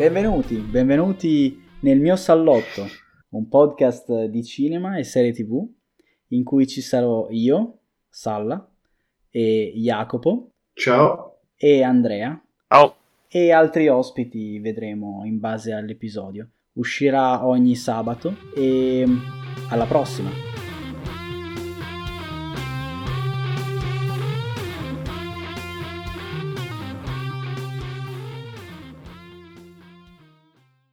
Benvenuti, benvenuti nel mio sallotto, un podcast di cinema e serie tv in cui ci sarò io, Salla, e Jacopo. Ciao. E Andrea. Ciao. E altri ospiti vedremo in base all'episodio. Uscirà ogni sabato e alla prossima.